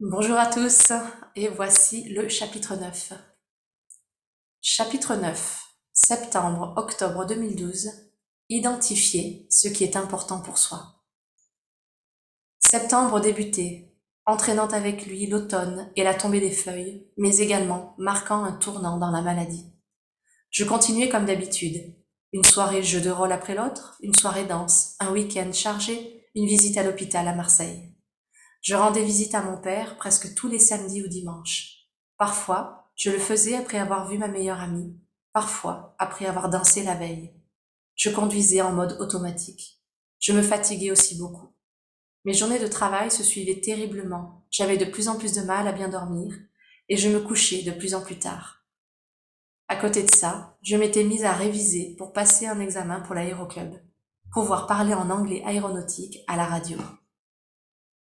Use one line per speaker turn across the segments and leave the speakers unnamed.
Bonjour à tous, et voici le chapitre 9. Chapitre 9. Septembre-octobre 2012. Identifier ce qui est important pour soi. Septembre débutait, entraînant avec lui l'automne et la tombée des feuilles, mais également marquant un tournant dans la maladie. Je continuais comme d'habitude. Une soirée jeu de rôle après l'autre, une soirée danse, un week-end chargé, une visite à l'hôpital à Marseille. Je rendais visite à mon père presque tous les samedis ou dimanches. Parfois, je le faisais après avoir vu ma meilleure amie, parfois après avoir dansé la veille. Je conduisais en mode automatique. Je me fatiguais aussi beaucoup. Mes journées de travail se suivaient terriblement. J'avais de plus en plus de mal à bien dormir et je me couchais de plus en plus tard. À côté de ça, je m'étais mise à réviser pour passer un examen pour l'aéroclub, pouvoir parler en anglais aéronautique à la radio.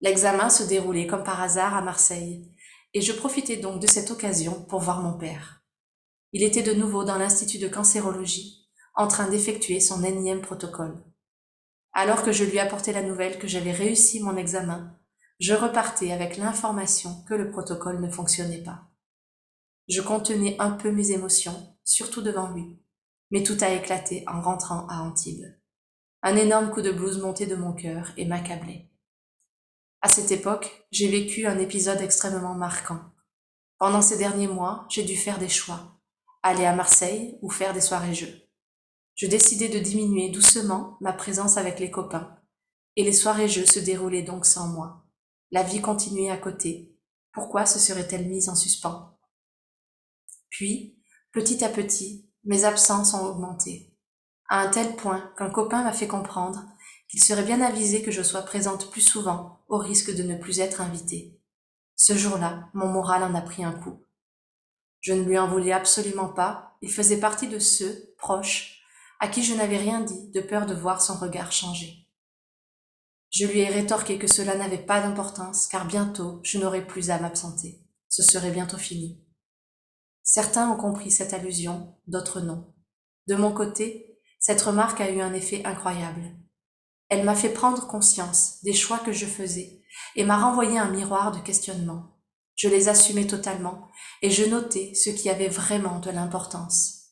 L'examen se déroulait comme par hasard à Marseille, et je profitais donc de cette occasion pour voir mon père. Il était de nouveau dans l'Institut de cancérologie, en train d'effectuer son énième protocole. Alors que je lui apportais la nouvelle que j'avais réussi mon examen, je repartais avec l'information que le protocole ne fonctionnait pas. Je contenais un peu mes émotions, surtout devant lui, mais tout a éclaté en rentrant à Antibes. Un énorme coup de blouse montait de mon cœur et m'accablait. À cette époque, j'ai vécu un épisode extrêmement marquant. Pendant ces derniers mois, j'ai dû faire des choix. Aller à Marseille ou faire des soirées-jeux. Je décidai de diminuer doucement ma présence avec les copains. Et les soirées-jeux se déroulaient donc sans moi. La vie continuait à côté. Pourquoi se serait-elle mise en suspens? Puis, petit à petit, mes absences ont augmenté. À un tel point qu'un copain m'a fait comprendre il serait bien avisé que je sois présente plus souvent, au risque de ne plus être invitée. Ce jour-là, mon moral en a pris un coup. Je ne lui en voulais absolument pas, il faisait partie de ceux, proches, à qui je n'avais rien dit de peur de voir son regard changer. Je lui ai rétorqué que cela n'avait pas d'importance, car bientôt je n'aurais plus à m'absenter. Ce serait bientôt fini. Certains ont compris cette allusion, d'autres non. De mon côté, cette remarque a eu un effet incroyable. Elle m'a fait prendre conscience des choix que je faisais et m'a renvoyé un miroir de questionnement. Je les assumais totalement et je notais ce qui avait vraiment de l'importance.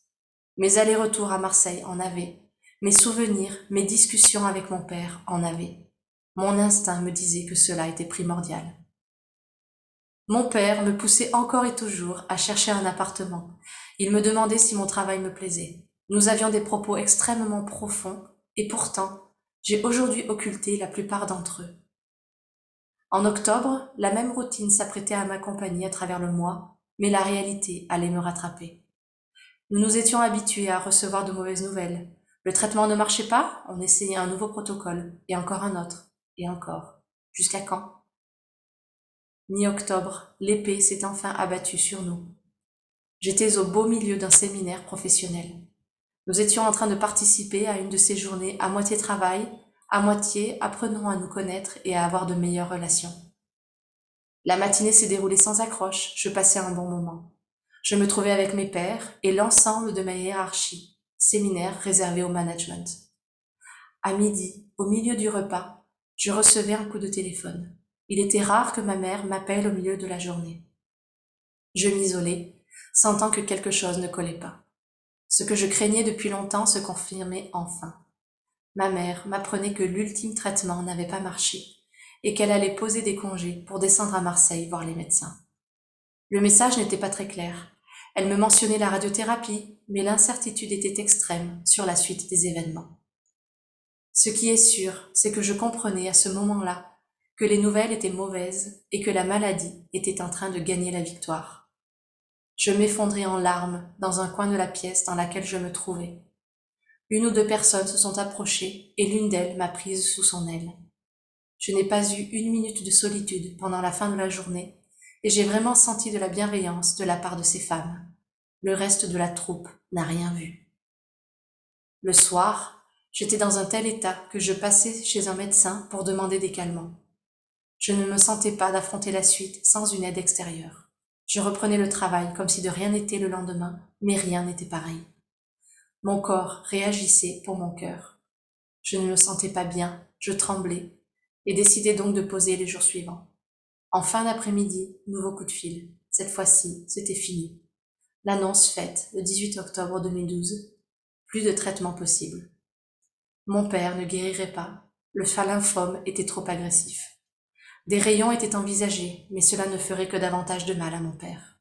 Mes allers-retours à Marseille en avaient, mes souvenirs, mes discussions avec mon père en avaient. Mon instinct me disait que cela était primordial. Mon père me poussait encore et toujours à chercher un appartement. Il me demandait si mon travail me plaisait. Nous avions des propos extrêmement profonds et pourtant j'ai aujourd'hui occulté la plupart d'entre eux. En octobre, la même routine s'apprêtait à m'accompagner à travers le mois, mais la réalité allait me rattraper. Nous nous étions habitués à recevoir de mauvaises nouvelles. Le traitement ne marchait pas, on essayait un nouveau protocole, et encore un autre, et encore. Jusqu'à quand? Mi-octobre, l'épée s'est enfin abattue sur nous. J'étais au beau milieu d'un séminaire professionnel. Nous étions en train de participer à une de ces journées à moitié travail, à moitié apprenons à nous connaître et à avoir de meilleures relations. La matinée s'est déroulée sans accroche, je passais un bon moment. Je me trouvais avec mes pairs et l'ensemble de ma hiérarchie, séminaire réservé au management. À midi, au milieu du repas, je recevais un coup de téléphone. Il était rare que ma mère m'appelle au milieu de la journée. Je m'isolais, sentant que quelque chose ne collait pas. Ce que je craignais depuis longtemps se confirmait enfin. Ma mère m'apprenait que l'ultime traitement n'avait pas marché et qu'elle allait poser des congés pour descendre à Marseille voir les médecins. Le message n'était pas très clair. Elle me mentionnait la radiothérapie, mais l'incertitude était extrême sur la suite des événements. Ce qui est sûr, c'est que je comprenais à ce moment-là que les nouvelles étaient mauvaises et que la maladie était en train de gagner la victoire. Je m'effondrai en larmes dans un coin de la pièce dans laquelle je me trouvais. Une ou deux personnes se sont approchées et l'une d'elles m'a prise sous son aile. Je n'ai pas eu une minute de solitude pendant la fin de la journée et j'ai vraiment senti de la bienveillance de la part de ces femmes. Le reste de la troupe n'a rien vu. Le soir, j'étais dans un tel état que je passais chez un médecin pour demander des calmants. Je ne me sentais pas d'affronter la suite sans une aide extérieure. Je reprenais le travail comme si de rien n'était le lendemain, mais rien n'était pareil. Mon corps réagissait pour mon cœur. Je ne me sentais pas bien, je tremblais, et décidai donc de poser les jours suivants. En fin d'après-midi, nouveau coup de fil. Cette fois-ci, c'était fini. L'annonce faite le 18 octobre 2012. Plus de traitement possible. Mon père ne guérirait pas. Le lymphome était trop agressif. Des rayons étaient envisagés, mais cela ne ferait que davantage de mal à mon père.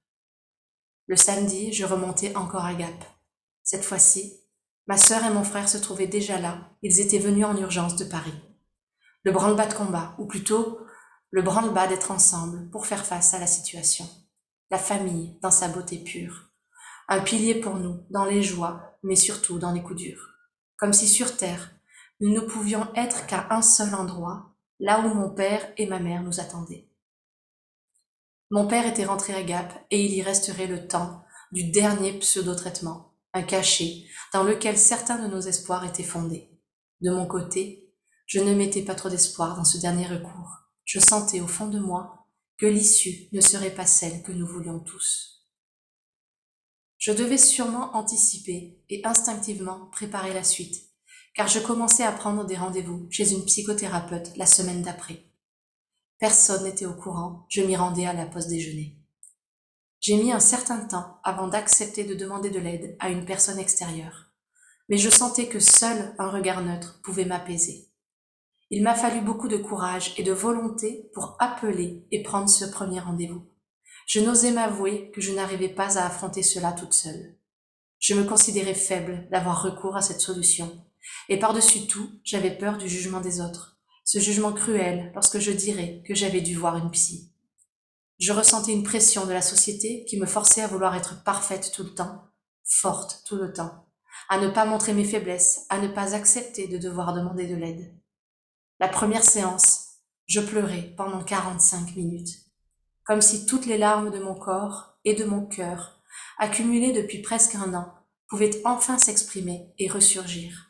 Le samedi, je remontais encore à Gap. Cette fois-ci, ma sœur et mon frère se trouvaient déjà là. Ils étaient venus en urgence de Paris. Le branle-bas de combat, ou plutôt le branle-bas d'être ensemble pour faire face à la situation. La famille dans sa beauté pure. Un pilier pour nous, dans les joies, mais surtout dans les coups durs. Comme si sur Terre, nous ne pouvions être qu'à un seul endroit, là où mon père et ma mère nous attendaient. Mon père était rentré à Gap et il y resterait le temps du dernier pseudo-traitement, un cachet dans lequel certains de nos espoirs étaient fondés. De mon côté, je ne mettais pas trop d'espoir dans ce dernier recours. Je sentais au fond de moi que l'issue ne serait pas celle que nous voulions tous. Je devais sûrement anticiper et instinctivement préparer la suite, car je commençais à prendre des rendez-vous chez une psychothérapeute la semaine d'après. Personne n'était au courant, je m'y rendais à la pause déjeuner. J'ai mis un certain temps avant d'accepter de demander de l'aide à une personne extérieure, mais je sentais que seul un regard neutre pouvait m'apaiser. Il m'a fallu beaucoup de courage et de volonté pour appeler et prendre ce premier rendez-vous. Je n'osais m'avouer que je n'arrivais pas à affronter cela toute seule. Je me considérais faible d'avoir recours à cette solution, et par-dessus tout, j'avais peur du jugement des autres, ce jugement cruel lorsque je dirais que j'avais dû voir une psy. Je ressentais une pression de la société qui me forçait à vouloir être parfaite tout le temps, forte tout le temps, à ne pas montrer mes faiblesses, à ne pas accepter de devoir demander de l'aide. La première séance, je pleurais pendant 45 minutes, comme si toutes les larmes de mon corps et de mon cœur, accumulées depuis presque un an, pouvaient enfin s'exprimer et ressurgir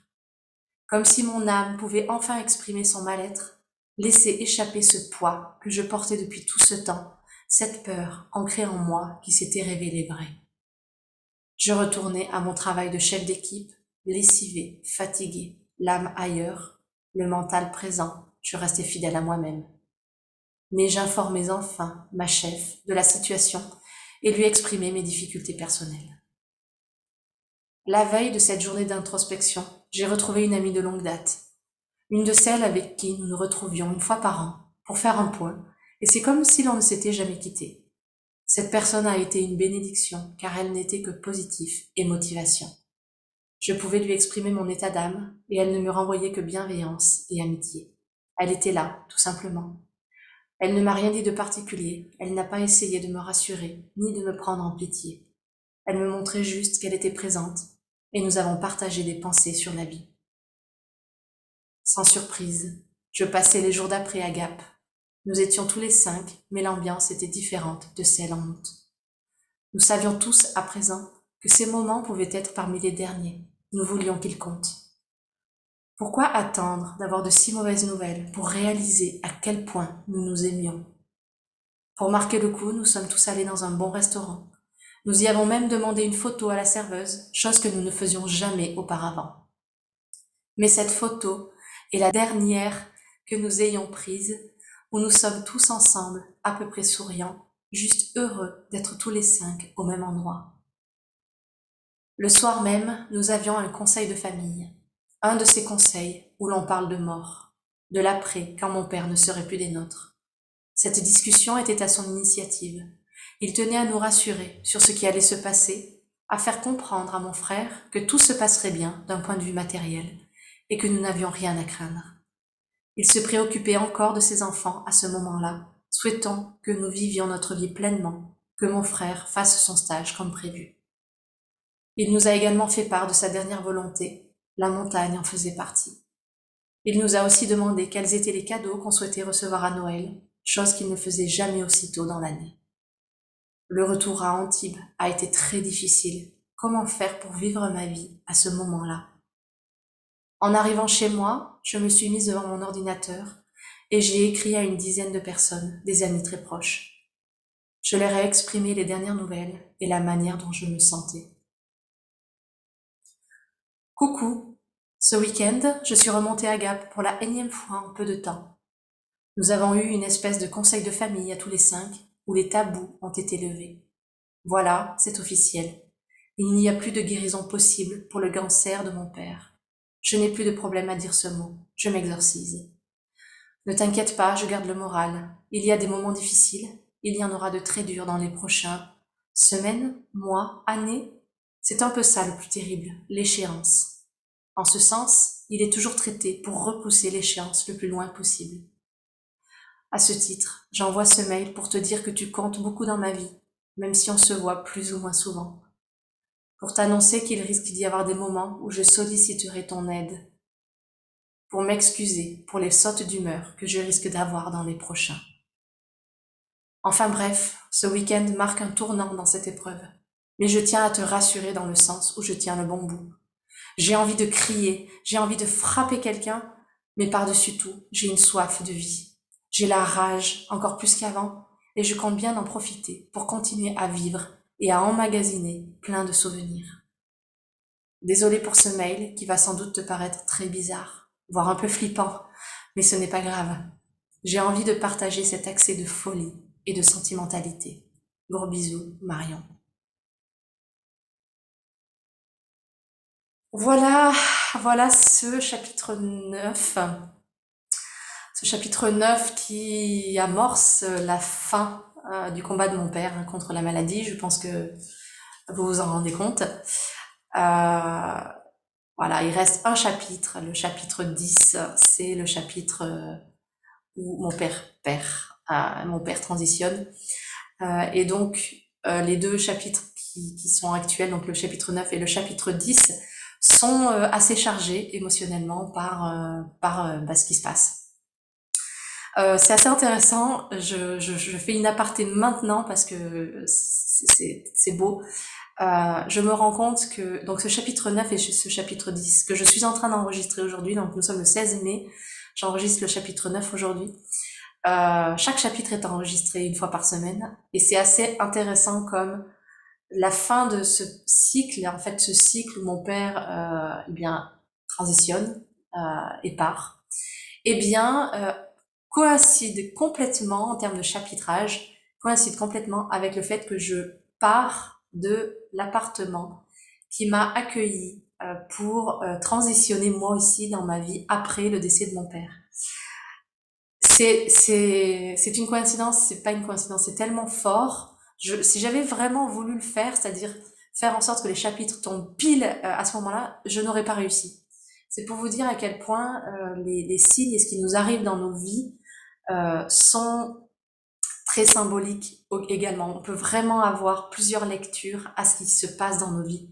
comme si mon âme pouvait enfin exprimer son mal-être, laisser échapper ce poids que je portais depuis tout ce temps, cette peur ancrée en moi qui s'était révélée vraie. Je retournais à mon travail de chef d'équipe, lessivé, fatigué, l'âme ailleurs, le mental présent, je restais fidèle à moi-même. Mais j'informais enfin ma chef de la situation et lui exprimais mes difficultés personnelles. La veille de cette journée d'introspection, j'ai retrouvé une amie de longue date, une de celles avec qui nous nous retrouvions une fois par an pour faire un point, et c'est comme si l'on ne s'était jamais quitté. Cette personne a été une bénédiction car elle n'était que positif et motivation. Je pouvais lui exprimer mon état d'âme et elle ne me renvoyait que bienveillance et amitié. Elle était là, tout simplement. Elle ne m'a rien dit de particulier, elle n'a pas essayé de me rassurer, ni de me prendre en pitié. Elle me montrait juste qu'elle était présente et nous avons partagé des pensées sur la vie. Sans surprise, je passais les jours d'après à Gap. Nous étions tous les cinq, mais l'ambiance était différente de celle en août. Nous savions tous à présent que ces moments pouvaient être parmi les derniers. Nous voulions qu'ils comptent. Pourquoi attendre d'avoir de si mauvaises nouvelles pour réaliser à quel point nous nous aimions? Pour marquer le coup, nous sommes tous allés dans un bon restaurant nous y avons même demandé une photo à la serveuse, chose que nous ne faisions jamais auparavant. Mais cette photo est la dernière que nous ayons prise, où nous sommes tous ensemble, à peu près souriants, juste heureux d'être tous les cinq au même endroit. Le soir même, nous avions un conseil de famille, un de ces conseils où l'on parle de mort, de l'après quand mon père ne serait plus des nôtres. Cette discussion était à son initiative, il tenait à nous rassurer sur ce qui allait se passer, à faire comprendre à mon frère que tout se passerait bien d'un point de vue matériel et que nous n'avions rien à craindre. Il se préoccupait encore de ses enfants à ce moment-là, souhaitant que nous vivions notre vie pleinement, que mon frère fasse son stage comme prévu. Il nous a également fait part de sa dernière volonté, la montagne en faisait partie. Il nous a aussi demandé quels étaient les cadeaux qu'on souhaitait recevoir à Noël, chose qu'il ne faisait jamais aussitôt dans l'année. Le retour à Antibes a été très difficile. Comment faire pour vivre ma vie à ce moment-là? En arrivant chez moi, je me suis mise devant mon ordinateur et j'ai écrit à une dizaine de personnes, des amis très proches. Je leur ai exprimé les dernières nouvelles et la manière dont je me sentais. Coucou, ce week-end, je suis remontée à Gap pour la énième fois en peu de temps. Nous avons eu une espèce de conseil de famille à tous les cinq, où les tabous ont été levés. Voilà, c'est officiel. Il n'y a plus de guérison possible pour le cancer de mon père. Je n'ai plus de problème à dire ce mot. Je m'exorcise. Ne t'inquiète pas, je garde le moral. Il y a des moments difficiles. Il y en aura de très durs dans les prochains semaines, mois, années. C'est un peu ça le plus terrible, l'échéance. En ce sens, il est toujours traité pour repousser l'échéance le plus loin possible. À ce titre, j'envoie ce mail pour te dire que tu comptes beaucoup dans ma vie, même si on se voit plus ou moins souvent pour t'annoncer qu'il risque d'y avoir des moments où je solliciterai ton aide, pour m'excuser pour les sautes d'humeur que je risque d'avoir dans les prochains. Enfin bref, ce week-end marque un tournant dans cette épreuve, mais je tiens à te rassurer dans le sens où je tiens le bon bout. J'ai envie de crier, j'ai envie de frapper quelqu'un, mais par-dessus tout, j'ai une soif de vie. J'ai la rage, encore plus qu'avant, et je compte bien en profiter pour continuer à vivre et à emmagasiner plein de souvenirs. Désolé pour ce mail qui va sans doute te paraître très bizarre, voire un peu flippant, mais ce n'est pas grave. J'ai envie de partager cet accès de folie et de sentimentalité. Gros bisous, Marion. Voilà, voilà ce chapitre 9. Ce chapitre 9 qui amorce la fin euh, du combat de mon père hein, contre la maladie. Je pense que vous vous en rendez compte. Euh, voilà, il reste un chapitre. Le chapitre 10, c'est le chapitre euh, où mon père perd, mon père transitionne. et donc, les deux chapitres qui, qui, sont actuels, donc le chapitre 9 et le chapitre 10, sont assez chargés émotionnellement par, par bah, ce qui se passe. Euh, c'est assez intéressant. Je, je, je, fais une aparté maintenant parce que c'est beau. Euh, je me rends compte que donc ce chapitre 9 et ce chapitre 10 que je suis en train d'enregistrer aujourd'hui, donc nous sommes le 16 mai, j'enregistre le chapitre 9 aujourd'hui. Euh, chaque chapitre est enregistré une fois par semaine et c'est assez intéressant comme la fin de ce cycle, en fait ce cycle où mon père euh, eh bien transitionne euh, et part, eh bien euh, coïncide complètement en termes de chapitrage, coïncide complètement avec le fait que je pars de l'appartement qui m'a accueilli euh, pour euh, transitionner moi aussi dans ma vie après le décès de mon père. C'est c'est c'est une coïncidence, c'est pas une coïncidence, c'est tellement fort. Je, si j'avais vraiment voulu le faire, c'est-à-dire faire en sorte que les chapitres tombent pile euh, à ce moment-là, je n'aurais pas réussi. C'est pour vous dire à quel point les, les signes et ce qui nous arrive dans nos vies euh, sont très symboliques également. On peut vraiment avoir plusieurs lectures à ce qui se passe dans nos vies.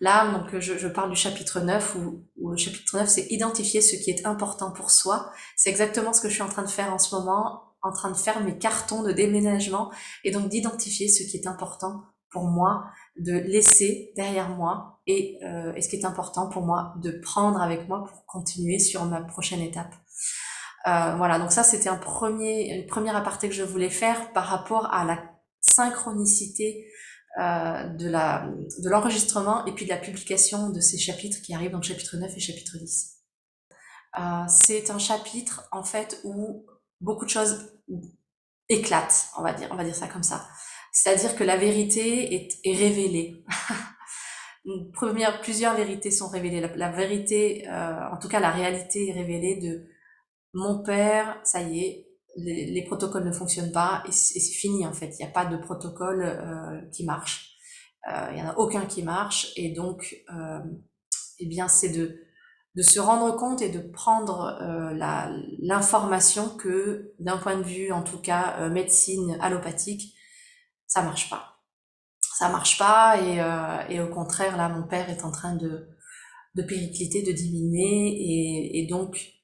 Là, donc, je, parle du chapitre 9, où, le chapitre 9, c'est identifier ce qui est important pour soi. C'est exactement ce que je suis en train de faire en ce moment, en train de faire mes cartons de déménagement, et donc d'identifier ce qui est important pour moi, de laisser derrière moi, et, euh, et ce qui est important pour moi de prendre avec moi pour continuer sur ma prochaine étape. Euh, voilà, donc ça c'était un premier, une première aparté que je voulais faire par rapport à la synchronicité euh, de la de l'enregistrement et puis de la publication de ces chapitres qui arrivent, donc chapitre 9 et chapitre 10. Euh, c'est un chapitre en fait où beaucoup de choses éclatent, on va dire, on va dire ça comme ça. C'est-à-dire que la vérité est, révélée. plusieurs vérités sont révélées. La, la vérité, en tout cas la réalité est révélée de mon père, ça y est, les, protocoles ne fonctionnent pas et c'est fini en fait. Il n'y a pas de protocole euh, qui marche. Euh, il n'y en a aucun qui marche et donc, euh, eh bien, c'est de se rendre compte et de prendre l'information que d'un point de vue, en tout cas, médecine allopathique, ça marche pas. Ça marche pas et, au contraire, là, mon père est en train de, péricliter, de diminuer et, donc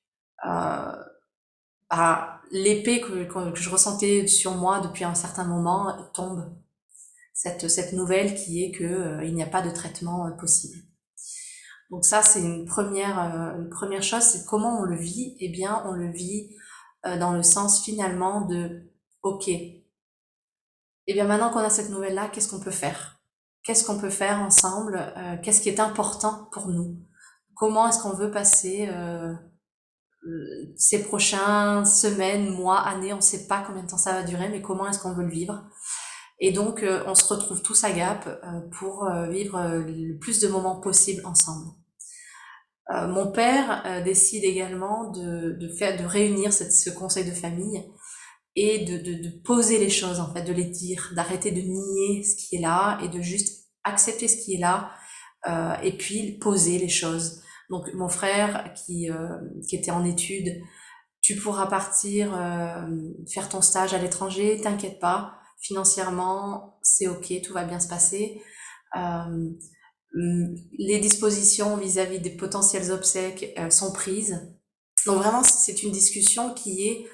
bah, l'épée que, je ressentais sur moi depuis un certain moment tombe. Cette, cette nouvelle qui est que euh, il n'y a pas de traitement euh, possible. Donc ça, c'est une première, première chose, c'est comment on le vit. Eh bien, on le vit dans le sens finalement de, ok, eh bien maintenant qu'on a cette nouvelle-là, qu'est-ce qu'on peut faire? Qu'est-ce qu'on peut faire ensemble? Qu'est-ce qui est important pour nous? Comment est-ce qu'on veut passer ces prochaines semaines, mois, années, on ne sait pas combien de temps ça va durer, mais comment est-ce qu'on veut le vivre. Et donc, on se retrouve tous à Gap pour vivre le plus de moments possible ensemble. mon père décide également de, de, faire, de réunir ce conseil de famille et de, de, de, poser les choses, en fait, de les dire, d'arrêter de nier ce qui est là et de juste accepter ce qui est là euh, et puis poser les choses. Donc mon frère qui, euh, qui était en études, tu pourras partir euh, faire ton stage à l'étranger, t'inquiète pas, financièrement c'est ok, tout va bien se passer. Euh, les dispositions vis-à-vis -vis des potentiels obsèques sont prises. Donc vraiment c'est une discussion qui est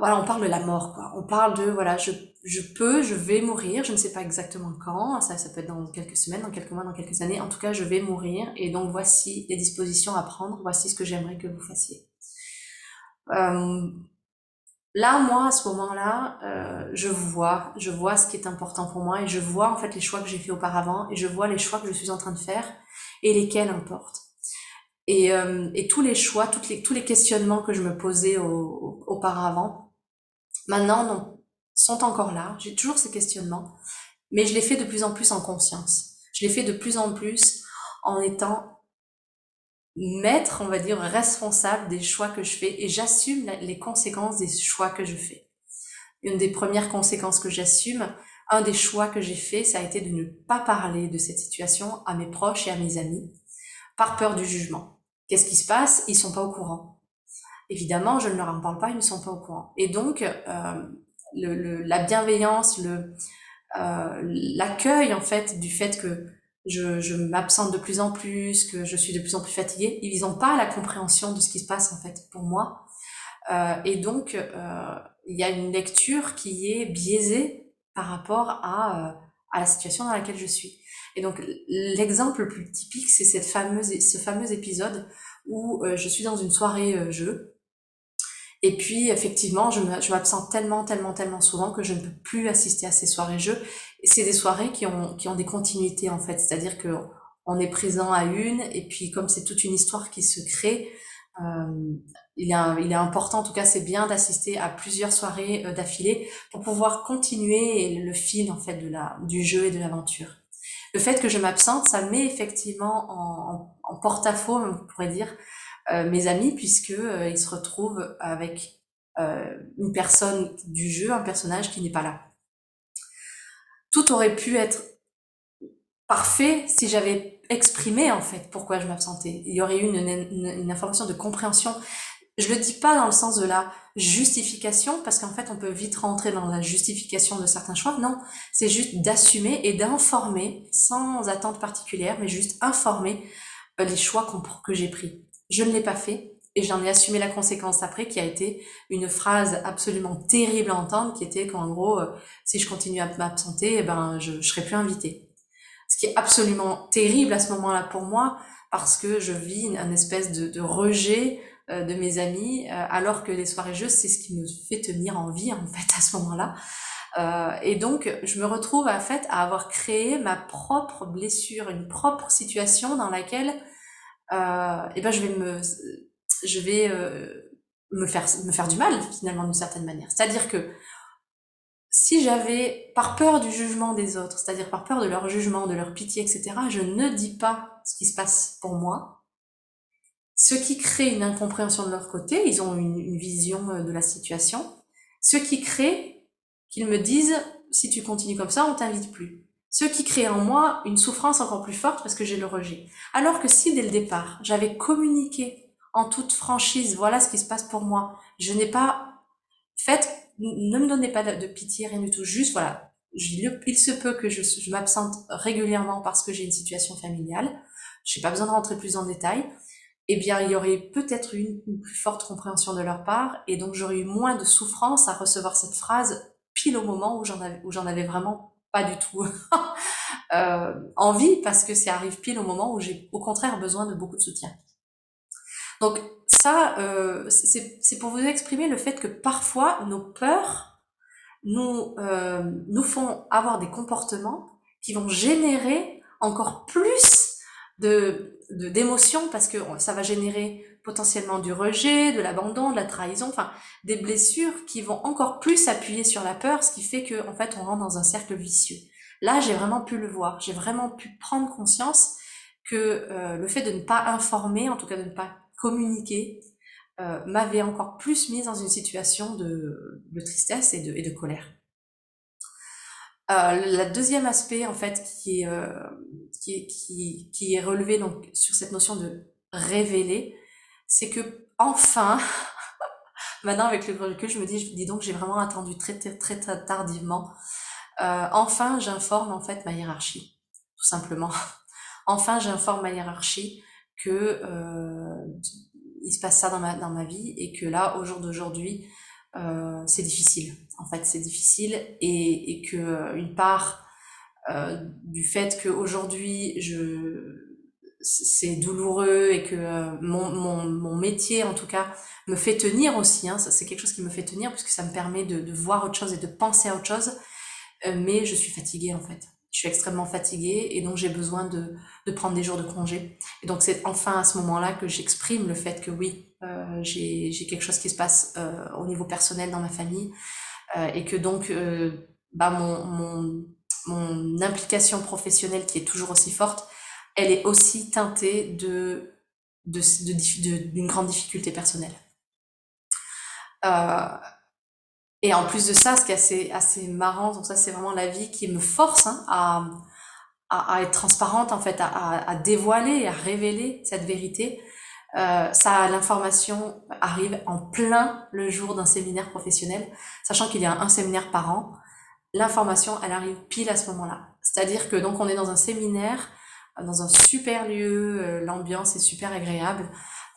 voilà, on parle de la mort, quoi. On parle de, voilà, je, je peux, je vais mourir, je ne sais pas exactement quand, ça, ça peut être dans quelques semaines, dans quelques mois, dans quelques années, en tout cas, je vais mourir, et donc voici les dispositions à prendre, voici ce que j'aimerais que vous fassiez. Euh, là, moi, à ce moment-là, euh, je vois, je vois ce qui est important pour moi, et je vois, en fait, les choix que j'ai fait auparavant, et je vois les choix que je suis en train de faire, et lesquels importent. Et, euh, et, tous les choix, les, tous les questionnements que je me posais au, auparavant, maintenant non, sont encore là. J'ai toujours ces questionnements, mais je les fais de plus en plus en conscience. Je les fais de plus en plus en étant maître, on va dire, responsable des choix que je fais et j'assume les conséquences des choix que je fais. Une des premières conséquences que j'assume, un des choix que j'ai fait, ça a été de ne pas parler de cette situation à mes proches et à mes amis par peur du jugement. Qu'est-ce qui se passe? Ils sont pas au courant. Évidemment, je ne leur en parle pas, ils ne sont pas au courant. Et donc, euh, le, le, la bienveillance, le euh, l'accueil en fait du fait que je, je m'absente de plus en plus, que je suis de plus en plus fatiguée, ils n'ont pas la compréhension de ce qui se passe en fait pour moi. Euh, et donc, euh, il y a une lecture qui est biaisée par rapport à, euh, à la situation dans laquelle je suis. Et donc l'exemple le plus typique, c'est cette fameuse, ce fameux épisode où euh, je suis dans une soirée jeu. Et puis effectivement, je m'absente tellement, tellement, tellement souvent que je ne peux plus assister à ces soirées jeux. Et c'est des soirées qui ont, qui ont des continuités en fait, c'est-à-dire que on est présent à une et puis comme c'est toute une histoire qui se crée, euh, il, est, il est important, en tout cas c'est bien d'assister à plusieurs soirées euh, d'affilée pour pouvoir continuer le fil en fait de la, du jeu et de l'aventure. Le fait que je m'absente, ça met effectivement en, en, porte-à-faux, on pourrait dire, mes amis, puisque euh, ils se retrouvent avec euh, une personne du jeu, un personnage qui n'est pas là. Tout aurait pu être parfait si j'avais exprimé en fait pourquoi je m'absentais. Il y aurait eu une, information de compréhension. Je le dis pas dans le sens de la justification, parce qu'en fait, on peut vite rentrer dans la justification de certains choix. Non, c'est juste d'assumer et d'informer, sans attente particulière, mais juste informer euh, les choix que j'ai pris. Je ne l'ai pas fait et j'en ai assumé la conséquence après, qui a été une phrase absolument terrible à entendre, qui était qu'en gros, euh, si je continue à m'absenter, eh ben, je, ne serai plus invitée. Ce qui est absolument terrible à ce moment-là pour moi, parce que je vis un espèce de, rejet euh, de mes amis, euh, alors que les soirées jeux, c'est ce qui me fait tenir en vie, en fait, à ce moment-là. Et donc, je me retrouve, en fait, à avoir créé ma propre blessure, une propre situation dans laquelle, euh, eh ben, je vais me, je vais me faire, me faire du mal, finalement, d'une certaine manière. C'est-à-dire que, si j'avais, par peur du jugement des autres, c'est-à-dire par peur de leur jugement, de leur pitié, etc., je ne dis pas ce qui se passe pour moi, ce qui crée une incompréhension de leur côté, ils ont une, une vision euh, de la situation, ce qui crée qu'ils me disent, si tu continues comme ça, on t'invite plus. Ce qui crée en moi une souffrance encore plus forte parce que j'ai le rejet. Alors que si dès le départ, j'avais communiqué en toute franchise, voilà ce qui se passe pour moi, je n'ai pas fait, ne me donnez pas de, pitié, rien du tout, juste voilà, il se peut que je, m'absente régulièrement parce que j'ai une situation familiale, je n'ai pas besoin de rentrer plus en détail, eh bien, il y aurait peut-être une, une plus forte compréhension de leur part, et donc j'aurais eu moins de souffrance à recevoir cette phrase pile au moment où j'en avais vraiment pas du tout euh, envie, parce que ça arrive pile au moment où j'ai au contraire besoin de beaucoup de soutien. Donc ça, euh, c'est pour vous exprimer le fait que parfois nos peurs nous, euh, nous font avoir des comportements qui vont générer encore plus de d'émotions parce que ça va générer potentiellement du rejet, de l'abandon, de la trahison, enfin des blessures qui vont encore plus appuyer sur la peur, ce qui fait que en fait on rentre dans un cercle vicieux. Là, j'ai vraiment pu le voir, j'ai vraiment pu prendre conscience que euh, le fait de ne pas informer, en tout cas de ne pas communiquer, euh, m'avait encore plus mise dans une situation de, de tristesse et de, colère. Euh, le deuxième aspect, en fait, qui est, euh, qui, est, qui, qui est relevé donc, sur cette notion de révéler, c'est que enfin, maintenant avec le recul, je me dis, je dis donc, j'ai vraiment attendu très, très, très, tardivement. Euh, enfin, j'informe en fait ma hiérarchie, tout simplement. enfin, j'informe ma hiérarchie que euh, il se passe ça dans ma, dans ma vie et que là, au jour d'aujourd'hui, euh, c'est difficile. En fait, c'est difficile et, et que une part euh, du fait qu'aujourd'hui je c'est douloureux et que euh, mon, mon, mon, métier en tout cas me fait tenir aussi hein, c'est quelque chose qui me fait tenir puisque ça me permet de, voir autre chose et de penser à autre chose. Euh, mais je suis fatiguée en fait. Je suis extrêmement fatiguée et donc j'ai besoin de, de, prendre des jours de congé. Et donc c'est enfin à ce moment là que j'exprime le fait que oui euh, j'ai quelque chose qui se passe au niveau personnel dans ma famille et que donc bah, mon, mon implication professionnelle qui est toujours aussi forte, elle est aussi teintée d'une de, de, grande difficulté personnelle. Euh, et en plus de ça, ce qui est assez, assez marrant, donc ça c'est vraiment la vie qui me force hein, à, à, être transparente à, à, dévoiler, à révéler cette vérité, euh, l'information arrive en plein le jour d'un séminaire professionnel, sachant qu'il y a un séminaire par an. L'information, elle arrive pile à ce moment-là. C'est-à-dire que donc on est dans un séminaire, dans un super lieu, euh, l'ambiance est super agréable.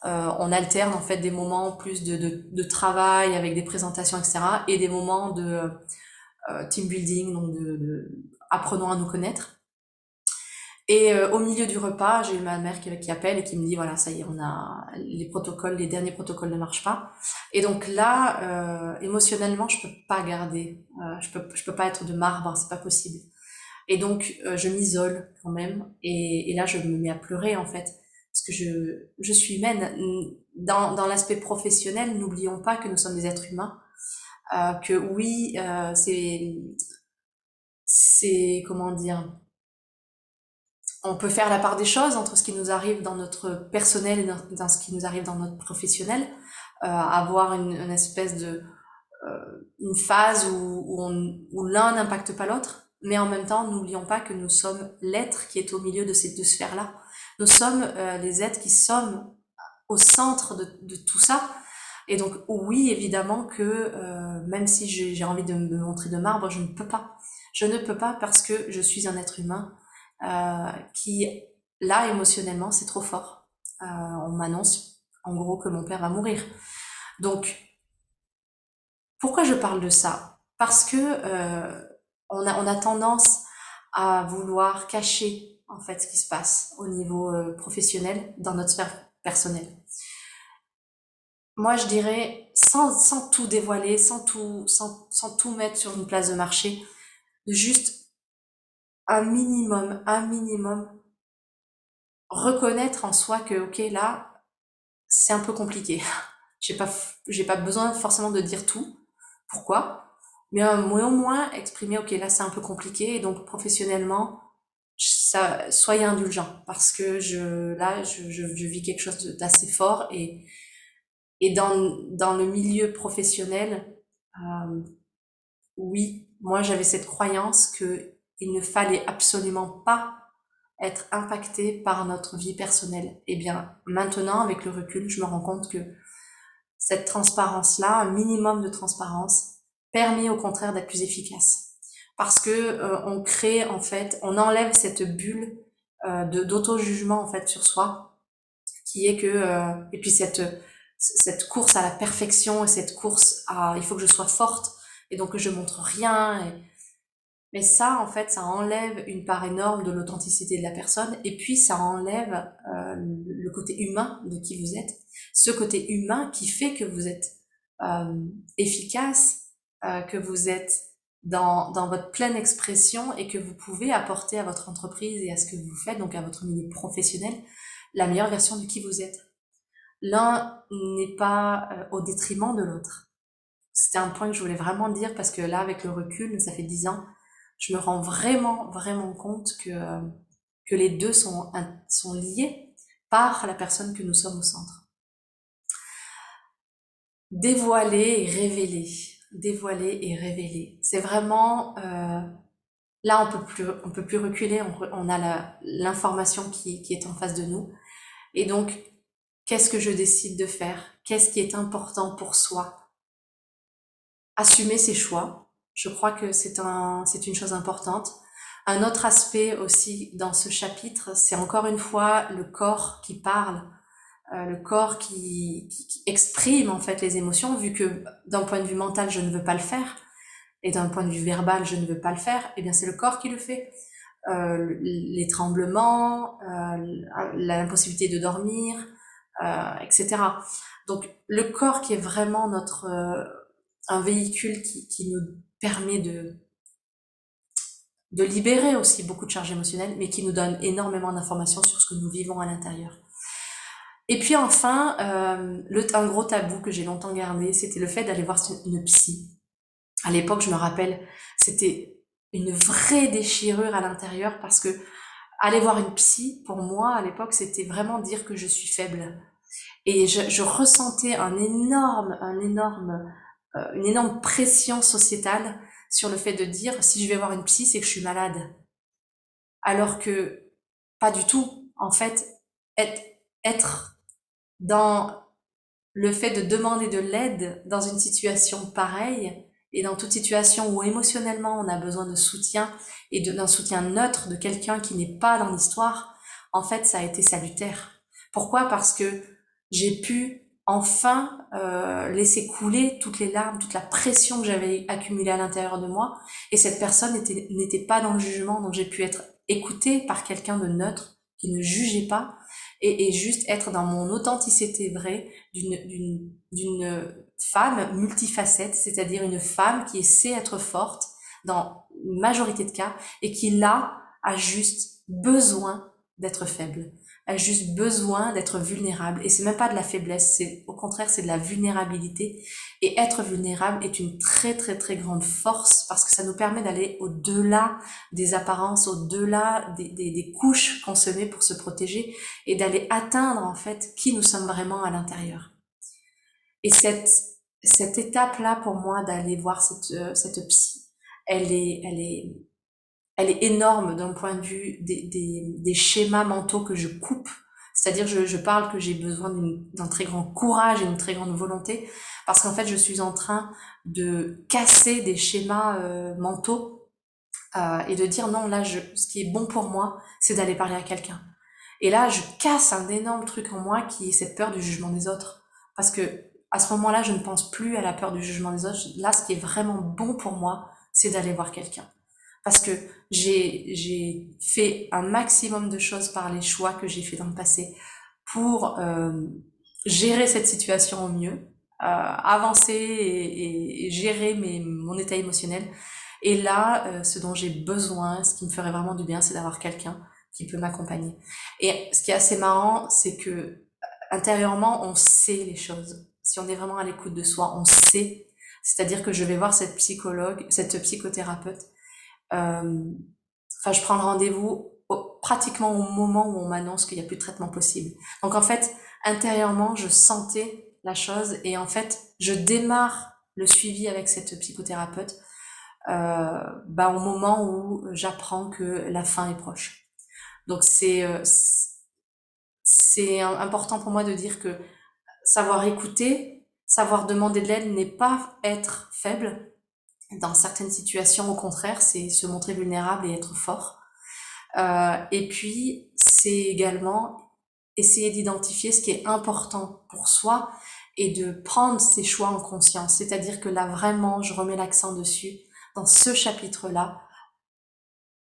Euh, on alterne en fait des moments plus de, de, travail avec des présentations, etc., et des moments de euh, team building, donc de, apprenons à nous connaître. Et au milieu du repas, j'ai ma mère qui, qui, appelle et qui me dit voilà, ça y est, on a les protocoles, les derniers protocoles ne marchent pas. Et donc là, émotionnellement, je peux pas garder, je peux, je peux pas être de marbre, c'est pas possible. Et donc euh, je m'isole quand même. Et, et, là, je me mets à pleurer en fait, parce que je, je suis humaine. Dans, dans l'aspect professionnel, n'oublions pas que nous sommes des êtres humains. Euh, que oui, c'est, c'est comment dire on peut faire la part des choses entre ce qui nous arrive dans notre personnel et dans, ce qui nous arrive dans notre professionnel, euh, avoir une, une, espèce de euh, une phase où, où, où l'un n'impacte pas l'autre, mais en même temps, n'oublions pas que nous sommes l'être qui est au milieu de ces deux sphères-là. Nous sommes euh, les êtres qui sommes au centre de, de, tout ça. Et donc, oui, évidemment que euh, même si j'ai envie de me montrer de marbre, je ne peux pas. Je ne peux pas parce que je suis un être humain euh, qui, là, émotionnellement, c'est trop fort. Euh, on m'annonce, en gros, que mon père va mourir. Donc, pourquoi je parle de ça? Parce que euh, on, a, tendance à vouloir cacher, en fait, ce qui se passe au niveau professionnel dans notre sphère personnelle. Moi, je dirais, sans, tout dévoiler, sans tout, sans, sans tout mettre sur une place de marché, de juste un minimum, un minimum, reconnaître en soi que, ok, là, c'est un peu compliqué. J'ai pas, j'ai pas besoin forcément de dire tout. Pourquoi? Mais au moins exprimer, ok, là, c'est un peu compliqué, et donc professionnellement, ça, soyez indulgent, parce que je, là, je, je, je vis quelque chose d'assez fort, et, et dans, dans le milieu professionnel, euh, oui, moi, j'avais cette croyance que il ne fallait absolument pas être impacté par notre vie personnelle. Eh bien, maintenant, avec le recul, je me rends compte que cette transparence-là, un minimum de transparence, permet au contraire d'être plus efficace. Parce que euh, on crée, en fait, on enlève cette bulle euh, de d'auto-jugement, en fait, sur soi, qui est que, euh, et puis cette, cette course à la perfection et cette course à, il faut que je sois forte, et donc que je montre rien, mais ça, en fait, ça enlève une part énorme de l'authenticité de la personne et puis ça enlève euh, le côté humain de qui vous êtes. Ce côté humain qui fait que vous êtes euh, efficace, euh, que vous êtes dans, dans votre pleine expression et que vous pouvez apporter à votre entreprise et à ce que vous faites, donc à votre milieu professionnel, la meilleure version de qui vous êtes. l'un n'est pas euh, au détriment de l'autre. C'était un point que je voulais vraiment dire parce que là, avec le recul, ça fait dix ans, je me rends vraiment, vraiment compte que, que les deux sont, sont liés par la personne que nous sommes au centre. Dévoiler et révéler. Dévoiler et révéler. C'est vraiment... Euh, là, on peut plus, on peut plus reculer, on, on a l'information qui, qui est en face de nous. Et donc, qu'est-ce que je décide de faire? Qu'est-ce qui est important pour soi? Assumer ses choix. Je crois que c'est un, c'est une chose importante. Un autre aspect aussi dans ce chapitre, c'est encore une fois le corps qui parle, euh, le corps qui, qui, exprime en fait les émotions, vu que d'un point de vue mental, je ne veux pas le faire, et d'un point de vue verbal, je ne veux pas le faire, et eh bien c'est le corps qui le fait. Euh, les tremblements, euh, l'impossibilité de dormir, euh, etc. Donc le corps qui est vraiment notre euh, un véhicule qui, qui nous permet de de libérer aussi beaucoup de charges émotionnelles, mais qui nous donne énormément d'informations sur ce que nous vivons à l'intérieur. Et puis enfin, euh, le, un gros tabou que j'ai longtemps gardé, c'était le fait d'aller voir une psy. À l'époque, je me rappelle, c'était une vraie déchirure à l'intérieur parce que aller voir une psy, pour moi, à l'époque, c'était vraiment dire que je suis faible. Et je, je ressentais un énorme, un énorme, euh, une énorme pression sociétale sur le fait de dire si je vais voir une psy, c'est que je suis malade. Alors que pas du tout. En fait, être, être dans le fait de demander de l'aide dans une situation pareille et dans toute situation où émotionnellement on a besoin de soutien et d'un soutien neutre de quelqu'un qui n'est pas dans l'histoire, en fait, ça a été salutaire. Pourquoi? Parce que j'ai pu enfin euh, laisser couler toutes les larmes, toute la pression que j'avais accumulée à l'intérieur de moi. Et cette personne n'était pas dans le jugement, donc j'ai pu être écoutée par quelqu'un de neutre qui ne jugeait pas et, et juste être dans mon authenticité vraie d'une femme multifacette, c'est-à-dire une femme qui sait être forte dans une majorité de cas et qui là a juste besoin d'être faible a juste besoin d'être vulnérable. Et c'est même pas de la faiblesse, c'est au contraire, c'est de la vulnérabilité. Et être vulnérable est une très très très grande force parce que ça nous permet d'aller au-delà des apparences, au-delà des, des, des couches qu'on se met pour se protéger et d'aller atteindre en fait qui nous sommes vraiment à l'intérieur. Et cette, cette étape-là pour moi d'aller voir cette, euh, cette psy, elle est, elle est, elle est énorme d'un point de vue des, des, des, schémas mentaux que je coupe. C'est-à-dire, je, je parle que j'ai besoin d'un très grand courage et d'une très grande volonté, parce qu'en fait, je suis en train de casser des schémas euh, mentaux euh, et de dire non, là, je, ce qui est bon pour moi, c'est d'aller parler à quelqu'un. Et là, je casse un énorme truc en moi qui est cette peur du jugement des autres, parce que à ce moment-là, je ne pense plus à la peur du jugement des autres. Là, ce qui est vraiment bon pour moi, c'est d'aller voir quelqu'un parce que j'ai fait un maximum de choses par les choix que j'ai fait dans le passé pour euh, gérer cette situation au mieux, euh, avancer et, et, gérer mes, mon état émotionnel. Et là, euh, ce dont j'ai besoin, ce qui me ferait vraiment du bien, c'est d'avoir quelqu'un qui peut m'accompagner. Et ce qui est assez marrant, c'est que intérieurement, on sait les choses. Si on est vraiment à l'écoute de soi, on sait. C'est-à-dire que je vais voir cette psychologue, cette psychothérapeute, euh, enfin, je prends le rendez-vous pratiquement au moment où on m'annonce qu'il n'y a plus de traitement possible. Donc en fait, intérieurement, je sentais la chose et en fait, je démarre le suivi avec cette psychothérapeute euh, bah, au moment où j'apprends que la fin est proche. Donc c'est euh, c'est important pour moi de dire que savoir écouter, savoir demander de l'aide n'est pas être faible, dans certaines situations, au contraire, c'est se montrer vulnérable et être fort. Euh, et puis, c'est également essayer d'identifier ce qui est important pour soi et de prendre ses choix en conscience. C'est-à-dire que là, vraiment, je remets l'accent dessus. Dans ce chapitre-là,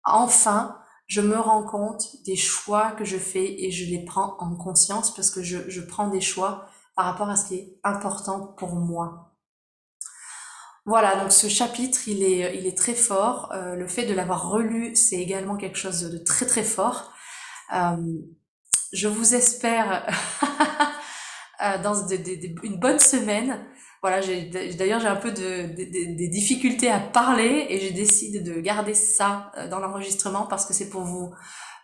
enfin, je me rends compte des choix que je fais et je les prends en conscience parce que je, je prends des choix par rapport à ce qui est important pour moi. Voilà, donc ce chapitre, il est, il est très fort. Euh, le fait de l'avoir relu, c'est également quelque chose de très très fort. Euh, je vous espère dans une bonne semaine. Voilà, d'ailleurs j'ai un peu de, des difficultés à parler et j'ai décidé de garder ça dans l'enregistrement parce que c'est pour vous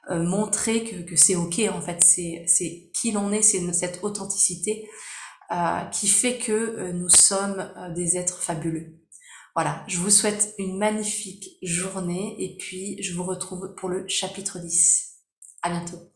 montrer que, que c'est ok en fait, c'est qui l'on est, c'est cette authenticité euh, qui fait que euh, nous sommes euh, des êtres fabuleux. Voilà, je vous souhaite une magnifique journée et puis je vous retrouve pour le chapitre 10. À bientôt.